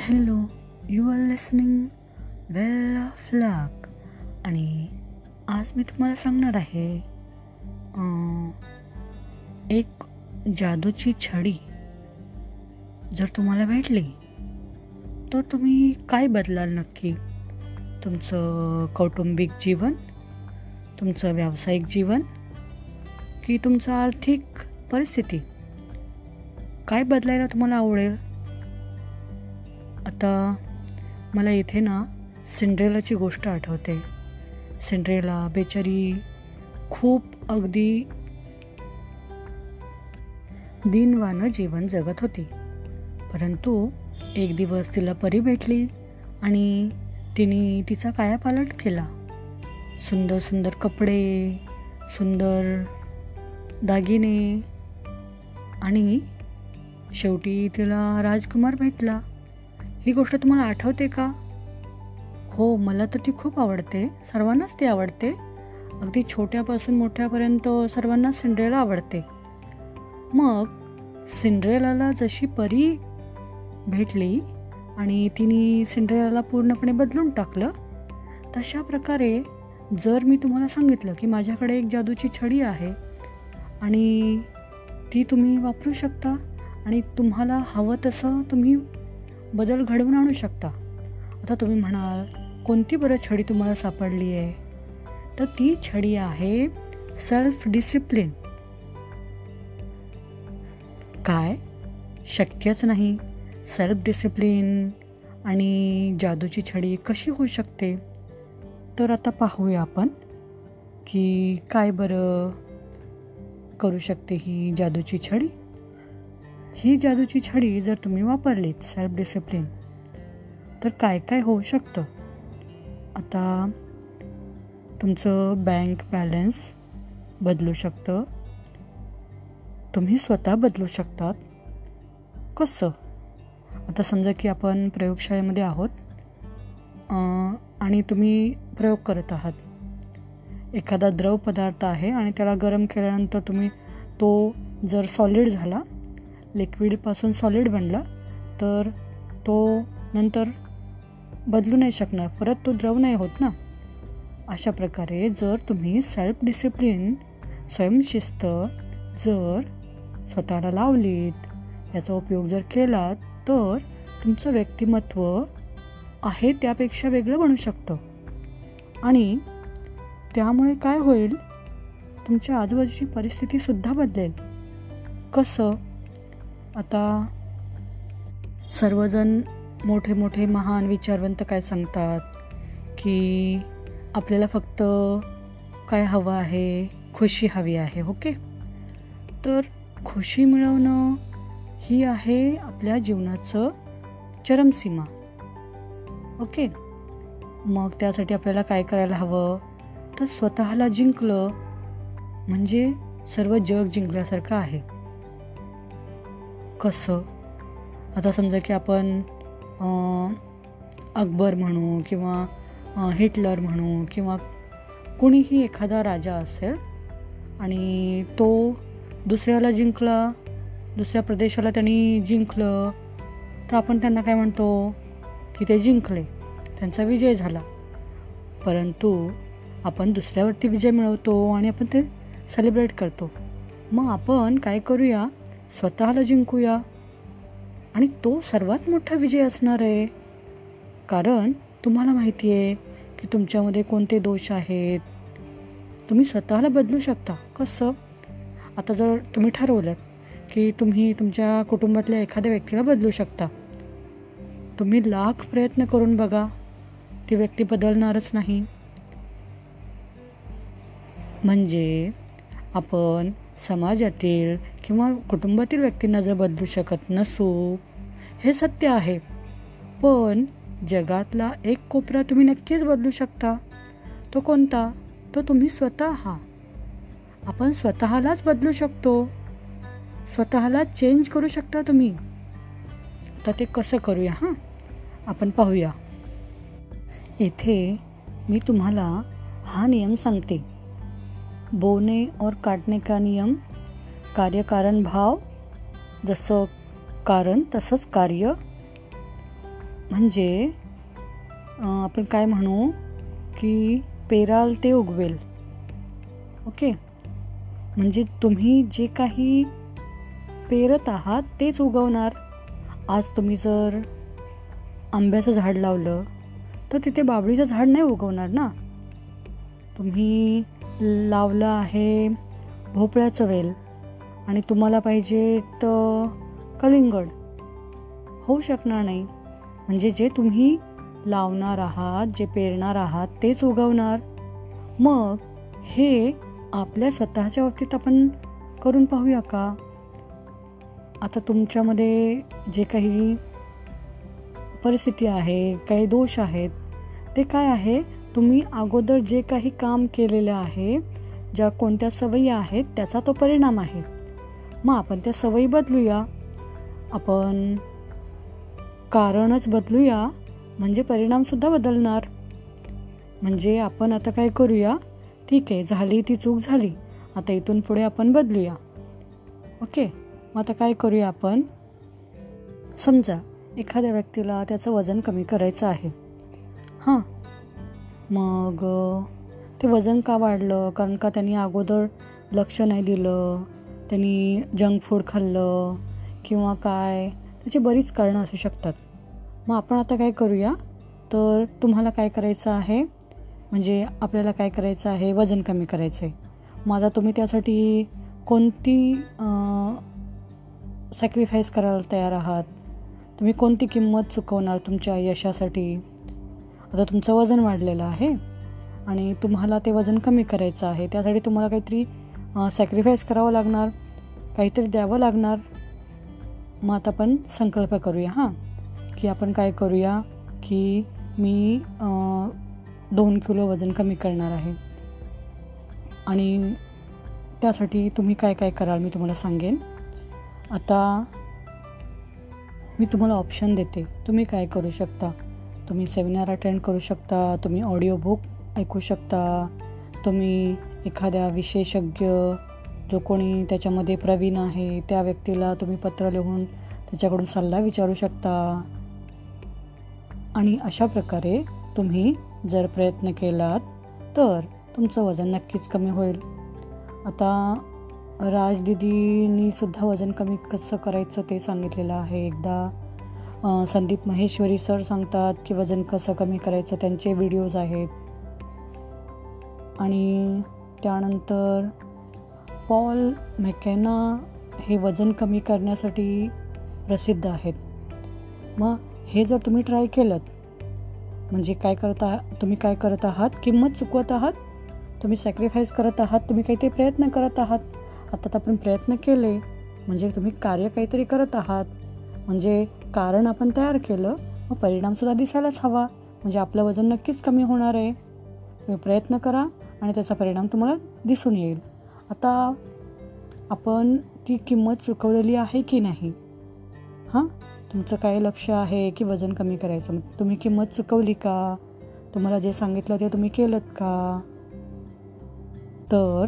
Hello you are listening well of luck आणि आज मी तुम्हाला सांगणार आहे एक जादूची छडी. जर तुम्हाला भेटली तर तुम्ही काय बदलाल नक्की? तुमचं कौटुंबिक जीवन तुमचं व्यावसायिक जीवन की तुमचं आर्थिक परिस्थिती? काय बदलायला तुम्हाला आवडेल? आता मला इथे ना सिंड्रेलाची गोष्ट आठवते. सिंड्रेला बेचारी खूप अगदी दिनवानं जीवन जगत होती. परंतु एक दिवस तिला परी भेटली आणि तिने तिचा कायापालट केला. सुंदर सुंदर कपडे सुंदर दागिने आणि शेवटी तिला राजकुमार भेटला. ही गोष्ट तुम्हाला आठवते का? हो मला तर ती खूप आवडते. सर्वांनाच ती आवडते. अगदी छोट्यापासून मोठ्यापर्यंत सर्वांना सिंड्रेला आवडते. मग सिंड्रेलाला जशी परी भेटली आणि तिने सिंड्रेलाला पूर्णपणे बदलून टाकलं तशा प्रकारे जर मी तुम्हाला सांगितलं की माझ्याकडे एक जादूची छडी आहे आणि ती तुम्ही वापरू शकता आणि तुम्हाला हवं तसं तुम्ही बदल घडवून आणू शकता. आता तुम्ही म्हणाल कोणती बरं छडी तुम्हाला सापडली आहे तर ती छडी आहे सेल्फ डिसिप्लिन काय? शक्यच नाही. सेल्फ डिसिप्लिन आणि जादूची छडी कशी होऊ शकते? तर आता पाहूया आपण की काय बरं करू शकते ही जादूची छडी. ही जादूची छडी जर तुम्ही वापरलीत सेल्फ डिसिप्लिन तर काय काय होऊ शकतं? आता तुमचं बँक बॅलन्स बदलू शकतं. तुम्ही स्वतः बदलू शकतात. कसं? आता समजा की आपण प्रयोगशाळेमध्ये आहोत आणि तुम्ही प्रयोग करत आहात. एखादा द्रव पदार्थ आहे आणि त्याला गरम केल्यानंतर तुम्ही तो जर सॉलिड झाला लिक्विडपासून सॉलिड बनला तर तो नंतर बदलू नाही शकणार परत तो द्रव नाही होत ना? अशा प्रकारे जर तुम्ही सेल्फ डिसिप्लिन स्वयंशिस्त जर स्वतःला लावलीत याचा उपयोग जर केलात तर तुमचं व्यक्तिमत्व आहे त्यापेक्षा वेगळं बनू शकतं. आणि त्यामुळे काय होईल? तुमच्या आजूबाजूची परिस्थितीसुद्धा बदलेल. कसं? आता सर्वजण मोठे मोठे महान विचारवंत काय सांगतात की आपल्याला फक्त काय हवं आहे खुशी हवी आहे ओके? तर खुशी मिळवणं ही आहे आपल्या जीवनाचं चरमसीमा ओके? मग त्यासाठी आपल्याला काय करायला हवं? तर स्वतःला जिंकलं म्हणजे सर्व जग जिंकल्यासारखं आहे. कसं? आता समजा की आपण अकबर म्हणू किंवा हिटलर म्हणू किंवा कुणीही एखादा राजा असेल आणि तो दुसऱ्याला जिंकला दुसऱ्या प्रदेशाला त्यांनी जिंकलं तर आपण त्यांना काय म्हणतो की ते जिंकले त्यांचा विजय झाला. परंतु आपण दुसऱ्यावरती विजय मिळवतो आणि आपण ते सेलिब्रेट करतो. मग आपण काय करूया? स्वतःला जिंकूया. आणि तो सर्वात मोठा विजय असणार आहे. कारण तुम्हाला माहिती आहे की तुमच्यामध्ये कोणते दोष आहेत? तुम्ही स्वतःला बदलू शकता. कसं? आता जर तुम्ही ठरवलं की तुम्ही तुमच्या कुटुंबातल्या एखाद्या व्यक्तीला बदलू शकता. तुम्ही लाख प्रयत्न करून बघा. ती व्यक्ती बदलणारच नाही. म्हणजे आपण समाजातील किंवा कुटुंबातील व्यक्तींना जर बदलू शकत नसू हे सत्य आहे. पण जगातला एक कोपरा तुम्ही नक्कीच बदलू शकता. तो कोणता? तो तुम्ही स्वतः. आपण स्वतःलाच बदलू शकतो. स्वतःला चेंज करू शकता तुम्ही. आता ते कसं करूया हां? आपण पाहूया. येथे मी तुम्हाला हा नियम सांगते. बोने और काटणे का नियम कार्यकारण भाव जसं कारण तसंच कार्य। म्हणजे आपण काय म्हणू की पेराल ते उगवेल. ओके? म्हणजे तुम्ही जे काही पेरत आहात तेच उगवणार. आज तुम्ही जर आंब्याचं झाड लावलं तर तिथे बाबळीचं झाड नाही उगवणार ना? तुम्ही लावलं आहे भोपळ्याचं वेल आणि तुम्हाला पाहिजे तर कलिंगड. होऊ शकणार नाही. म्हणजे जे तुम्ही लावणार आहात जे पेरणार आहात तेच उगवणार. मग हे आपल्या स्वतःच्या बाबतीत आपण करून पाहूया का? आता तुमच्यामध्ये जे काही परिस्थिती आहे काही दोष आहेत ते काय आहे? तुम्ही अगोदर जे काही काम केलेलं आहे ज्या कोणत्या सवयी आहेत त्याचा तो परिणाम आहे. मग आपण त्या सवयी बदलूया. आपण कारणच बदलूया म्हणजे परिणामसुद्धा बदलणार. म्हणजे आपण आता काय करूया? ठीक आहे झाली ती चूक झाली. आता इथून पुढे आपण बदलूया. ओके? मग आता काय करूया आपण? समजा एखाद्या व्यक्तीला त्याचं वजन कमी करायचं आहे. हां मग ते वजन का वाढलं? कारण का त्यांनी अगोदर लक्ष नाही दिलं? त्यांनी जंक फूड खाल्लं? किंवा काय? त्याची बरीच कारणं असू शकतात. मग आपण आता काय करूया? तर तुम्हाला काय करायचं आहे? म्हणजे आपल्याला काय करायचं आहे? वजन कमी करायचं आहे मग आता तुम्ही त्यासाठी कोणती सॅक्रिफाईस करायला तयार आहात? तुम्ही कोणती किंमत चुकवणार तुमच्या यशासाठी? आता तुमचं वजन वाढलेलं आहे आणि तुम्हाला ते वजन कमी करायचं आहे. त्यासाठी तुम्हाला काहीतरी सॅक्रिफाईस करावं लागणार काहीतरी द्यावं लागणार. मग आता आपण संकल्प करूया हां? की आपण काय करूया की मी दोन किलो वजन कमी करणार आहे. आणि त्यासाठी तुम्ही काय काय कराल मी तुम्हाला सांगेन. आता मी तुम्हाला ऑप्शन देते. तुम्ही काय करू शकता? तुम्ही सेमिनार अटेंड करू शकता तुम्ही ऑडिओ बुक ऐकू शकता तुम्ही एखाद्या विशेषज्ञ जो कोणी त्याच्यामध्ये प्रवीण आहे त्या व्यक्तीला तुम्ही पत्र लिहून त्याच्याकडून सल्ला विचारू शकता. आणि अशा प्रकारे तुम्ही जर प्रयत्न केलात तर तुमचं वजन नक्कीच कमी होईल. आता राजदिदीनी सुद्धा वजन कमी कसं करायचं ते सांगितलेलं आहे. एकदा संदीप महेश्वरी सर सांगतात की वजन कसं कमी करायचं त्यांचे व्हिडिओज आहेत. आणि त्यानंतर पॉल मॅकेना हे वजन कमी करण्यासाठी प्रसिद्ध आहेत. मग हे जर तुम्ही ट्राय केलं म्हणजे काय करत आहात तुम्ही काय करत आहात? किंमत चुकवत आहात? तुम्ही सॅक्रिफाईस करत आहात? तुम्ही काहीतरी प्रयत्न करत आहात? आता आपण प्रयत्न केले म्हणजे तुम्ही कार्य काहीतरी करत आहात. म्हणजे कारण आपण तयार केलं मग परिणामसुद्धा दिसायलाच हवा. म्हणजे आपलं वजन नक्कीच कमी होणार आहे. तुम्ही प्रयत्न करा आणि त्याचा परिणाम तुम्हाला दिसून येईल. आता आपण ती किंमत चुकवलेली आहे की नाही? हां? तुमचं काय लक्ष आहे की वजन कमी करायचं? मग तुम्ही किंमत चुकवली का? तुम्हाला जे सांगितलं ते तुम्ही केलं का? तर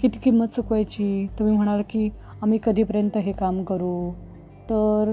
किती किंमत चुकवायची? तुम्ही म्हणाल की आम्ही कधीपर्यंत हे काम करू? तर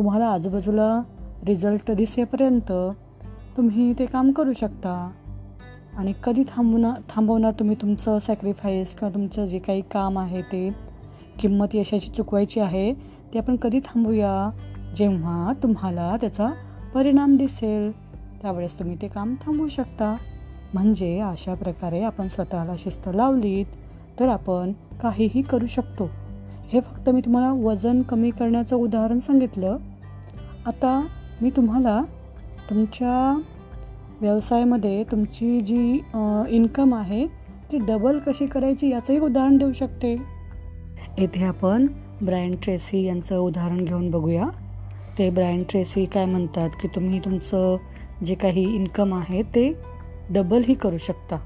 तुम्हाला आजूबाजूला रिझल्ट दिसेपर्यंत तुम्ही ते काम करू शकता. आणि कधी थांबवणार थांबवणार तुम्ही तुमचं सॅक्रिफाईस किंवा तुमचं जे काही काम आहे ते किंमत यशाची चुकवायची आहे ते आपण कधी थांबूया जेव्हा तुम्हाला त्याचा परिणाम दिसेल. त्यावेळेस तुम्ही ते काम थांबवू शकता. म्हणजे अशा प्रकारे आपण स्वतःला शिस्त लावलीत तर आपण काहीही करू शकतो. हे फक्त मी तुम्हाला वजन कमी करण्याचं उदाहरण सांगितलं. आता मी तुम्हाला तुमच्या व्यवसायामध्ये तुमची जी इन्कम आहे ती डबल कशी करायची याचंही उदाहरण देऊ शकते. येथे आपण ब्रायन ट्रेसी यांचं उदाहरण घेऊन बघूया. ते ब्रायन ट्रेसी काय म्हणतात की तुम्ही तुमचं जे काही इन्कम आहे ते डबलही करू शकता.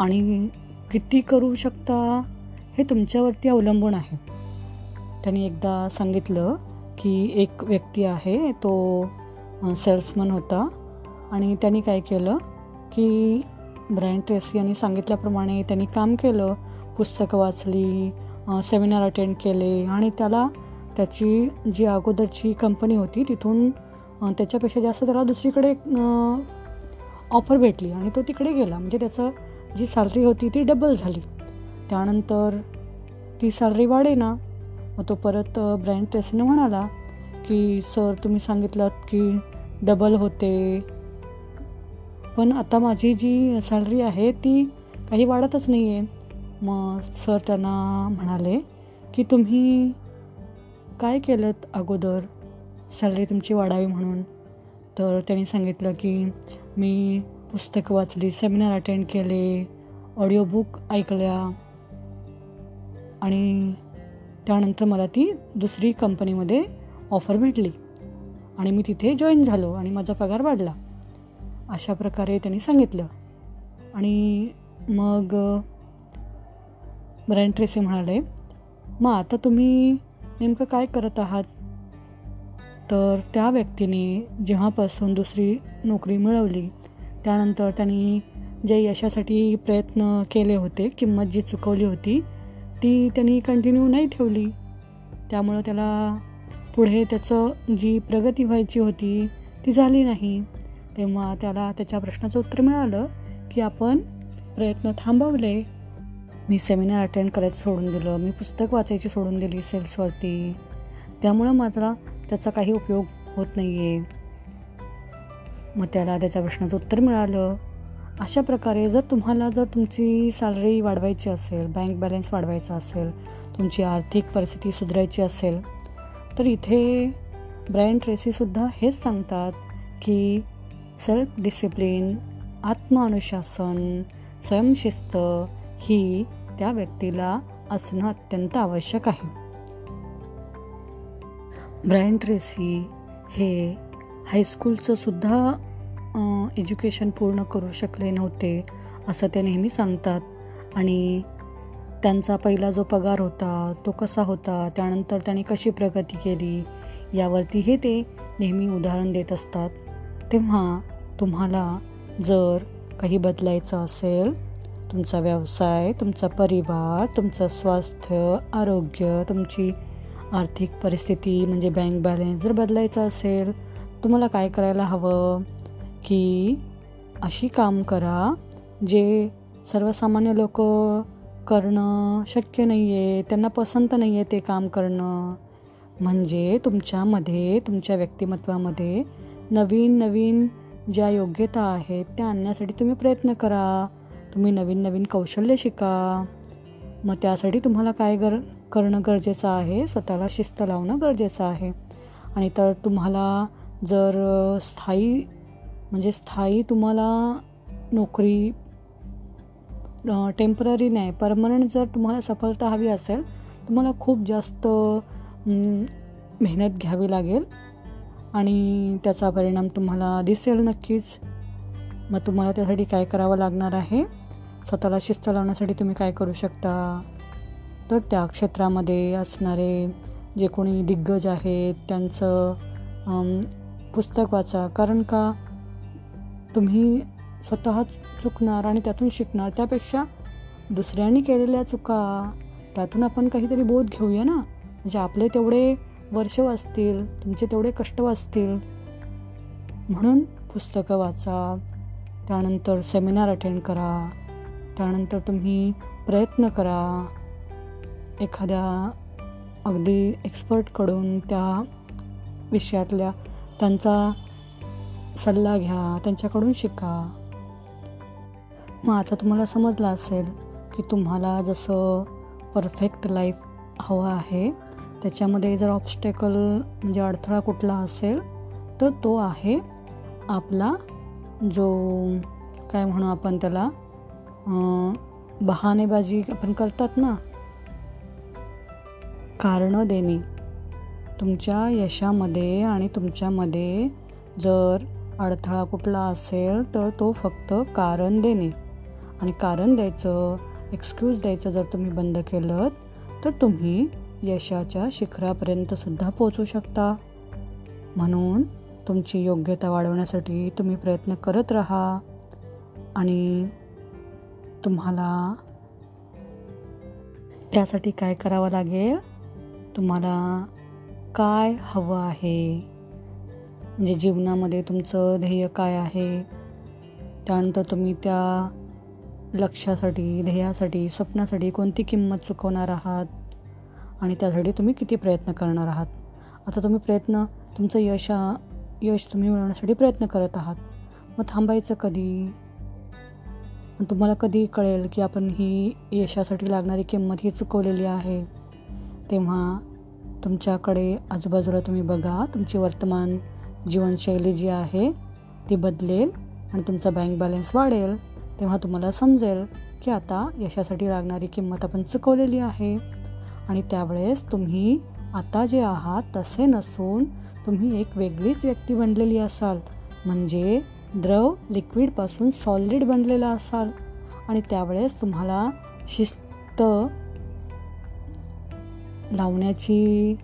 आणि किती करू शकता हे तुमच्यावरती अवलंबून आहे. त्यांनी एकदा सांगितलं की एक व्यक्ती आहे तो सेल्समन होता. आणि त्यांनी काय केलं की ब्रँड ट्रेसी यांनी सांगितल्याप्रमाणे त्यांनी काम केलं पुस्तकं वाचली सेमिनार अटेंड केले. आणि त्याला त्याची जी अगोदरची कंपनी होती तिथून त्याच्यापेक्षा जास्त त्याला दुसरीकडे ऑफर भेटली. आणि तो तिकडे गेला. म्हणजे त्याचं जी सॅलरी होती ती डबल झाली. त्यानंतर ती सॅलरी वाढेना. मग तो परत ब्रँड ट्रेसीने म्हणाला की सर तुम्ही सांगितलं की डबल होते. पण आता माझी जी सॅलरी आहे ती काही वाढतच नाही आहे मग सर त्यांना म्हणाले की तुम्ही काय केलं अगोदर सॅलरी तुमची वाढावी म्हणून? तर त्यांनी सांगितलं की मी पुस्तकं वाचली सेमिनार अटेंड केले ऑडिओ बुक ऐकल्या आणि त्यानंतर मला ती दुसरी कंपनीमध्ये ऑफर भेटली. आणि मी तिथे जॉईन झालो आणि माझा पगार वाढला. अशा प्रकारे त्यांनी सांगितलं. आणि मग ब्रँड ट्रेसी म्हणाले मग आता तुम्ही नेमकं काय करत आहात? तर त्या व्यक्तीने जेव्हापासून दुसरी नोकरी मिळवली त्यानंतर त्यांनी जे यशासाठी प्रयत्न केले होते किंमत जी चुकवली होती ती त्यांनी कंटिन्यू नाही ठेवली. त्यामुळं त्याला पुढे त्याचं जी प्रगती व्हायची होती ती झाली नाही. तेव्हा त्याला त्याच्या प्रश्नाचं उत्तर मिळालं की आपण प्रयत्न थांबवले. मी सेमिनार अटेंड करायचं सोडून दिलं. मी पुस्तक वाचायची सोडून दिली सेल्सवरती त्यामुळं मात्र त्याचा काही उपयोग होत नाही आहे मग त्याला त्याच्या प्रश्नाचं उत्तर मिळालं. अशा प्रकारे जर तुम्हाला जर तुमची सॅलरी वाढवायची असेल बँक बॅलन्स वाढवायचा असेल तुमची आर्थिक परिस्थिती सुधारायची असेल तर इथे ब्रँड ट्रेसीसुद्धा हेच सांगतात की सेल्फ डिसिप्लिन आत्मअनुशासन स्वयंशिस्त ही त्या व्यक्तीला असणं अत्यंत आवश्यक आहे. ब्रायन ट्रेसी हे हायस्कूलचं सुद्धा एज्युकेशन पूर्ण करू शकले नव्हते असं ते नेहमी सांगतात. आणि त्यांचा पहिला जो पगार होता तो कसा होता त्यानंतर त्यांनी कशी प्रगती केली यावरतीही ते नेहमी उदाहरण देत असतात. तेव्हा तुम्हाला जर काही बदलायचं असेल तुमचा व्यवसाय तुमचा परिवार तुमचं स्वास्थ्य आरोग्य तुमची आर्थिक परिस्थिती म्हणजे बँक बॅलन्स जर बदलायचा असेल तुम्हाला काय करायला हवं? की अशी काम करा जे सर्वसामान्य लोक करणं शक्य नाही आहे त्यांना पसंत नाही आहे ते काम करणं. म्हणजे तुमच्यामध्ये तुमच्या व्यक्तिमत्वामध्ये नवीन नवीन ज्या योग्यता आहेत त्या आणण्यासाठी तुम्ही प्रयत्न करा. तुम्ही नवीन नवीन कौशल्य शिका. मग त्यासाठी तुम्हाला काय गर करणं गरजेचं आहे? स्वतःला शिस्त लावणं गरजेचं आहे. आणि तर तुम्हाला जर स्थायी म्हणजे स्थायी तुम्हाला नोकरी टेंपररी नाही परमनंट जर तुम्हाला सफलता हवी असेल तुम्हाला खूप जास्त मेहनत घ्यावी लागेल आणि त्याचा परिणाम तुम्हाला दिसेल नक्कीच. मग तुम्हाला त्यासाठी काय करावं लागणार आहे? स्वतःला शिस्त लावण्यासाठी तुम्ही काय करू शकता? तर त्या क्षेत्रामध्ये असणारे जे कोणी दिग्गज आहेत त्यांचं पुस्तक वाचा. कारण का? तुम्ही स्वतः चुकणार आणि त्यातून शिकणार त्यापेक्षा दुसऱ्यांनी केलेल्या चुका त्यातून आपण काहीतरी बोध घेऊया ना? म्हणजे आपले तेवढे वर्ष वाचतील तुमचे तेवढे कष्ट वाचतील. म्हणून पुस्तकं वाचा त्यानंतर सेमिनार अटेंड करा त्यानंतर तुम्ही प्रयत्न करा. एखाद्या अगदी एक्सपर्टकडून त्या विषयातल्या त्यांचा सल्ला घ्या त्यांच्याकडून शिका. मग आता तुम्हाला समजलं असेल की तुम्हाला जसं परफेक्ट लाईफ हवं आहे त्याच्यामध्ये जर ऑब्स्टेकल म्हणजे अडथळा कुठला असेल तर तो आहे आपला जो काय म्हणू आपण त्याला बहाणेबाजी आपण करतात ना? कारणं देणे. तुमच्या यशामध्ये आणि तुमच्यामध्ये जर अडथळा कुठला असेल तर तो फक्त कारण देणे. आणि कारण द्यायचं एक्सक्यूज द्यायचं जर तुम्ही बंद केलं तर तुम्ही यशाच्या शिखरापर्यंतसुद्धा पोचू शकता. म्हणून तुमची योग्यता वाढवण्यासाठी तुम्ही प्रयत्न करत राहा. आणि तुम्हाला त्यासाठी काय करावं लागेल? तुम्हाला काय हवं आहे? म्हणजे जीवनामध्ये तुमचं ध्येय काय आहे? त्यानंतर तुम्ही त्या लक्षासाठी ध्येयासाठी स्वप्नासाठी कोणती किंमत चुकवणार आहात? आणि त्यासाठी तुम्ही किती प्रयत्न करणार आहात? आता तुम्ही प्रयत्न तुमचं यश यश तुम्ही मिळवण्यासाठी प्रयत्न करत आहात. मग थांबायचं कधी? तुम्हाला कधी कळेल की आपण ही यशासाठी लागणारी किंमत ही चुकवलेली आहे? तेव्हा तुमच्याकडे आजूबाजूला तुम्ही बघा तुमची वर्तमान जीवनशैली जी आहे ती बदलेल आणि तुमचा बँक बॅलन्स वाढेल तेव्हा तुम्हाला समजेल की आता यशासाठी लागणारी किंमत आपण चुकवलेली आहे. आणि त्यावेळेस तुम्ही आता जे आहात तसे नसून तुम्ही एक वेगळीच व्यक्ती बनलेली असाल. म्हणजे द्रव लिक्विडपासून सॉलिड बनलेला असाल. आणि त्यावेळेस तुम्हाला शिस्त लावण्याची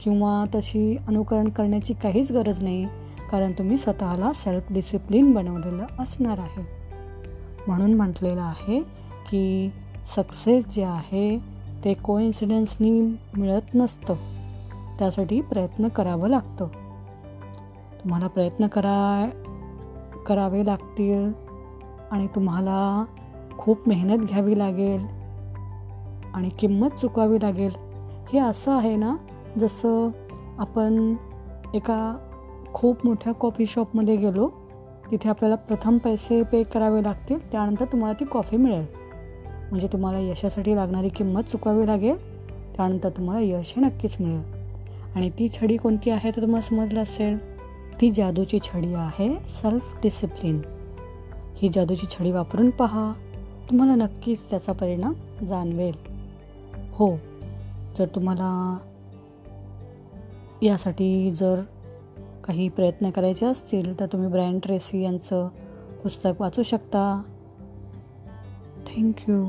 किंवा तशी अनुकरण करण्याची काहीच गरज नाही कारण तुम्ही स्वतःला सेल्फ डिसिप्लिन बनवलेलं असणार आहे. म्हणून म्हटलेलं आहे की सक्सेस जे आहे ते कोइन्सिडन्सनी मिळत नसतं. त्यासाठी प्रयत्न करावं लागतं. तुम्हाला प्रयत्न करा करावे लागतील आणि तुम्हाला खूप मेहनत घ्यावी लागेल आणि किंमत चुकवावी लागेल. हे असं आहे ना जसं आपण एका खूप मोठ्या कॉफी शॉपमध्ये गेलो तिथे आपल्याला प्रथम पैसे पे करावे लागतील त्यानंतर तुम्हाला ती कॉफी मिळेल. म्हणजे तुम्हाला यशासाठी लागणारी किंमत चुकवावी लागेल त्यानंतर तुम्हाला यश हे नक्कीच मिळेल. आणि ती छडी कोणती आहे तर तुम्हाला समजलं असेल? ती जादूची छडी आहे सेल्फ डिसिप्लिन ही जादूची छडी वापरून पहा तुम्हाला नक्कीच त्याचा परिणाम जाणवेल. हो जर तुम्हाला यासाठी जर काही प्रयत्न करायचे असतील तर तुम्ही ब्रँड ट्रेसी यांचं पुस्तक वाचू शकता. थँक्यू